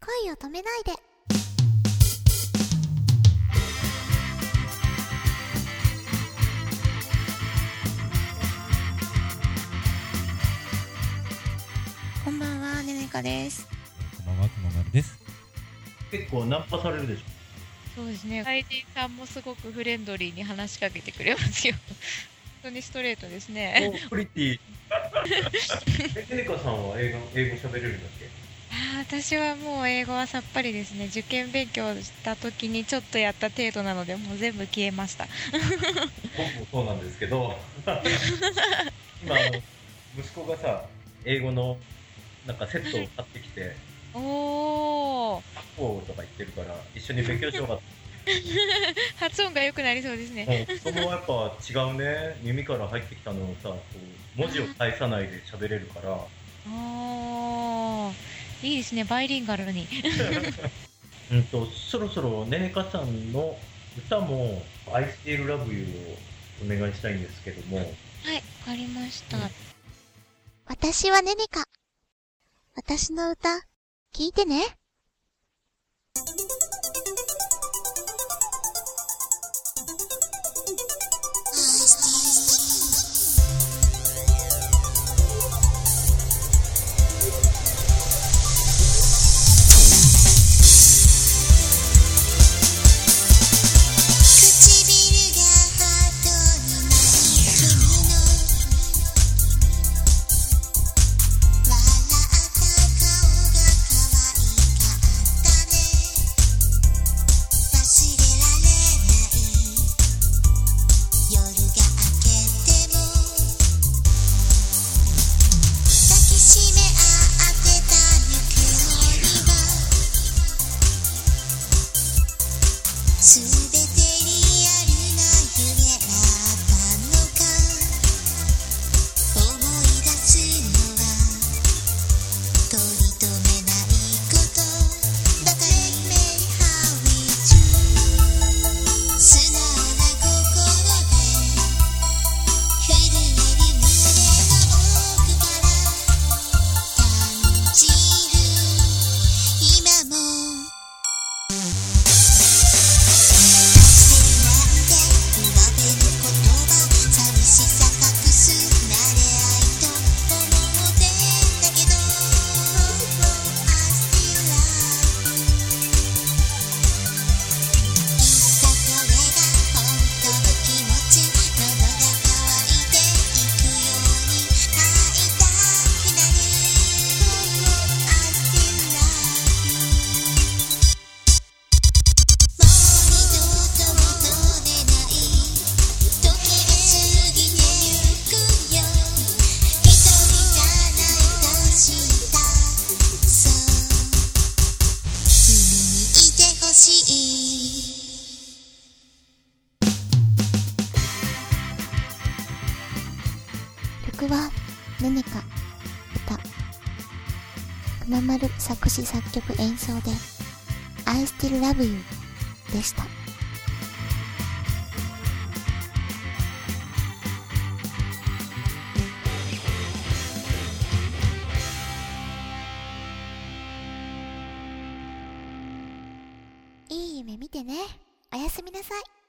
恋を止めないでこんばんはねねかですこんばんは、くままるです。結構ナンパされるでしょそうですね。愛人さんもすごくフレンドリーに話しかけてくれますよ。本当にストレートですね。おプリティえねねかさんは英語英語喋れるんだっけ？私はもう英語はさっぱりですね。受験勉強した時にちょっとやった程度なので、もう全部消えました。僕もそうなんですけど。今あの息子がさ英語のなんかセットを買ってきておー、「こう」とか言ってるから一緒に勉強しようか 発音が良くなりそうですね。とそのやっぱ違うね。耳から入ってきたのをさこう文字を返さないで喋れるから。おー、いいですね。バイリンガルに。うんとそろそろねねかさんの歌も「愛しているラブユー」をお願いしたいんですけどもはい、わかりました。うん私はねねか私の歌聞いてね曲はねねか歌。くままる作詞作曲演奏で I Still Love You でした。夢見てね。おやすみなさい。